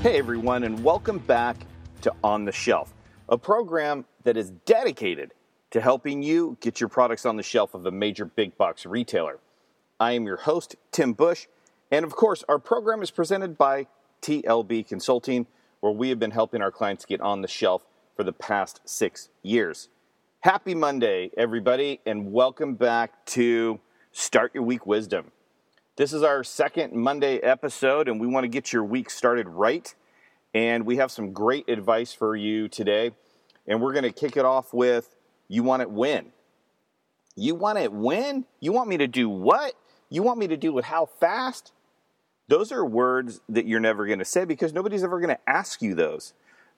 Hey everyone, and welcome back to On the Shelf, a program that is dedicated to helping you get your products on the shelf of a major big box retailer. I am your host, Tim Bush, and of course, our program is presented by TLB Consulting, where we have been helping our clients get on the shelf for the past six years. Happy Monday, everybody, and welcome back to Start Your Week Wisdom. This is our second Monday episode, and we want to get your week started right. And we have some great advice for you today. And we're going to kick it off with You want it when? You want it when? You want me to do what? You want me to do it how fast? Those are words that you're never going to say because nobody's ever going to ask you those.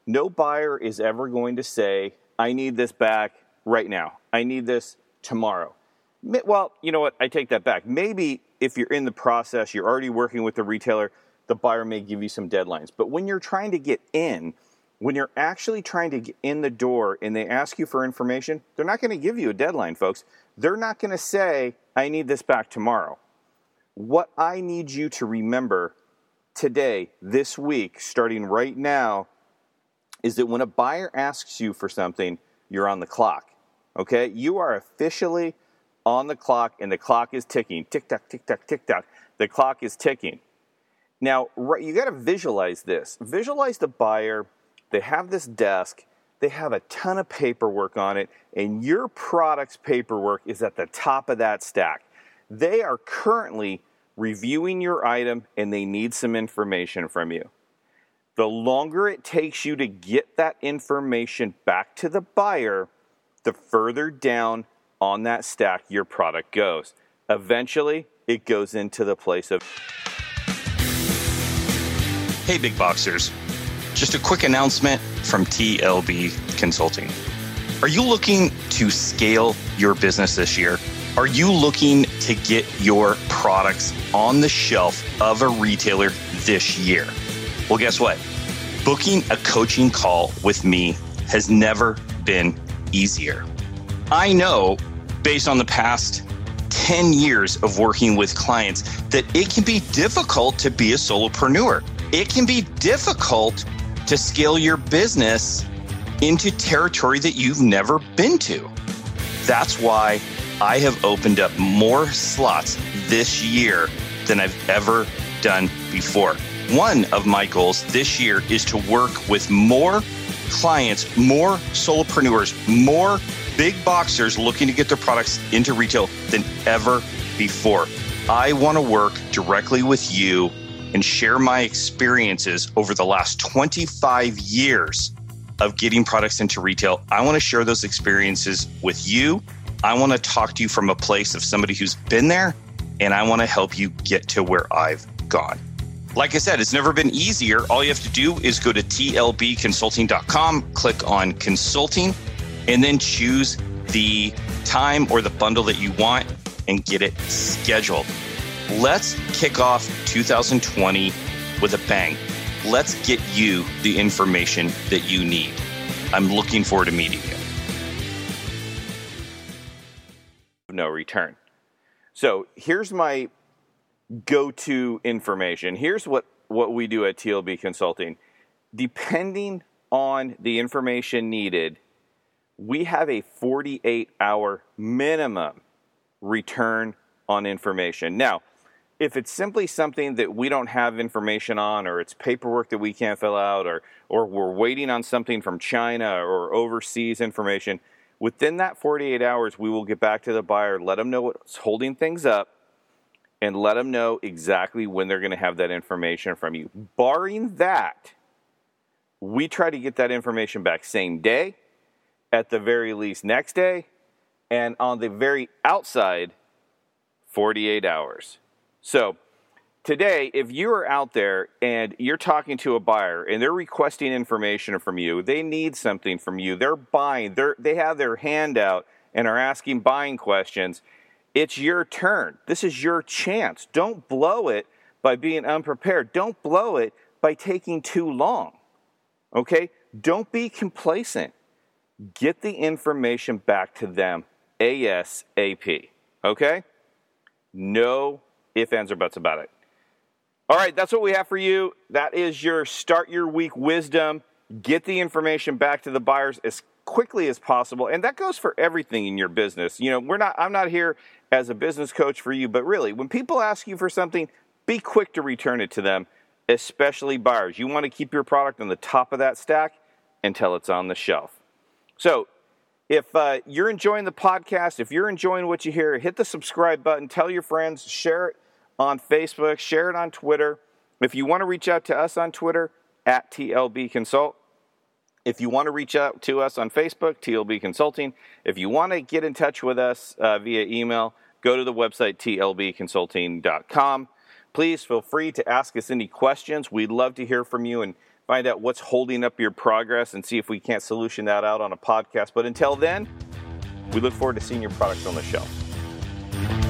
No buyer is ever going to say, I need this back right now. I need this tomorrow. Well, you know what? I take that back. Maybe if you're in the process, you're already working with the retailer, the buyer may give you some deadlines. But when you're trying to get in, when you're actually trying to get in the door and they ask you for information, they're not going to give you a deadline, folks. They're not going to say, I need this back tomorrow. What I need you to remember today, this week, starting right now, is that when a buyer asks you for something, you're on the clock. Okay? You are officially on the clock and the clock is ticking. Tick tock, tick tock, tick tock. The clock is ticking. Now, you got to visualize this. Visualize the buyer. They have this desk. They have a ton of paperwork on it, and your product's paperwork is at the top of that stack. They are currently reviewing your item and they need some information from you. The longer it takes you to get that information back to the buyer, the further down on that stack your product goes. Eventually, it goes into the place of. Hey, big boxers. Just a quick announcement from TLB Consulting. Are you looking to scale your business this year? Are you looking to get your products on the shelf of a retailer this year? Well, guess what? Booking a coaching call with me has never been easier. I know based on the past 10 years of working with clients that it can be difficult to be a solopreneur. It can be difficult to scale your business into territory that you've never been to. That's why I have opened up more slots this year than I've ever done before. One of my goals this year is to work with more clients, more solopreneurs, more big boxers looking to get their products into retail than ever before. I want to work directly with you and share my experiences over the last 25 years of getting products into retail. I want to share those experiences with you. I want to talk to you from a place of somebody who's been there, and I want to help you get to where I've gone. Like I said, it's never been easier. All you have to do is go to tlbconsulting.com, click on consulting, and then choose the time or the bundle that you want and get it scheduled. Let's kick off 2020 with a bang. Let's get you the information that you need. I'm looking forward to meeting you. No return. So here's my go to information. Here's what, what we do at TLB Consulting. Depending on the information needed, we have a 48 hour minimum return on information. Now, if it's simply something that we don't have information on, or it's paperwork that we can't fill out, or, or we're waiting on something from China or overseas information, within that 48 hours, we will get back to the buyer, let them know what's holding things up, and let them know exactly when they're going to have that information from you. Barring that, we try to get that information back same day at the very least next day, and on the very outside, 48 hours. So, today, if you are out there and you're talking to a buyer and they're requesting information from you, they need something from you, they're buying, they're, they have their hand out and are asking buying questions, it's your turn. This is your chance. Don't blow it by being unprepared. Don't blow it by taking too long. Okay? Don't be complacent get the information back to them ASAP. Okay? No ifs, ands, or buts about it. All right, that's what we have for you. That is your start your week wisdom. Get the information back to the buyers as quickly as possible. And that goes for everything in your business. You know, we're not I'm not here as a business coach for you, but really, when people ask you for something, be quick to return it to them, especially buyers. You want to keep your product on the top of that stack until it's on the shelf. So, if uh, you're enjoying the podcast, if you're enjoying what you hear, hit the subscribe button, tell your friends, share it on Facebook, share it on Twitter. If you want to reach out to us on Twitter, at TLB Consult. If you want to reach out to us on Facebook, TLB Consulting. If you want to get in touch with us uh, via email, go to the website tlbconsulting.com. Please feel free to ask us any questions. We'd love to hear from you and find out what's holding up your progress and see if we can't solution that out on a podcast. But until then, we look forward to seeing your products on the shelf.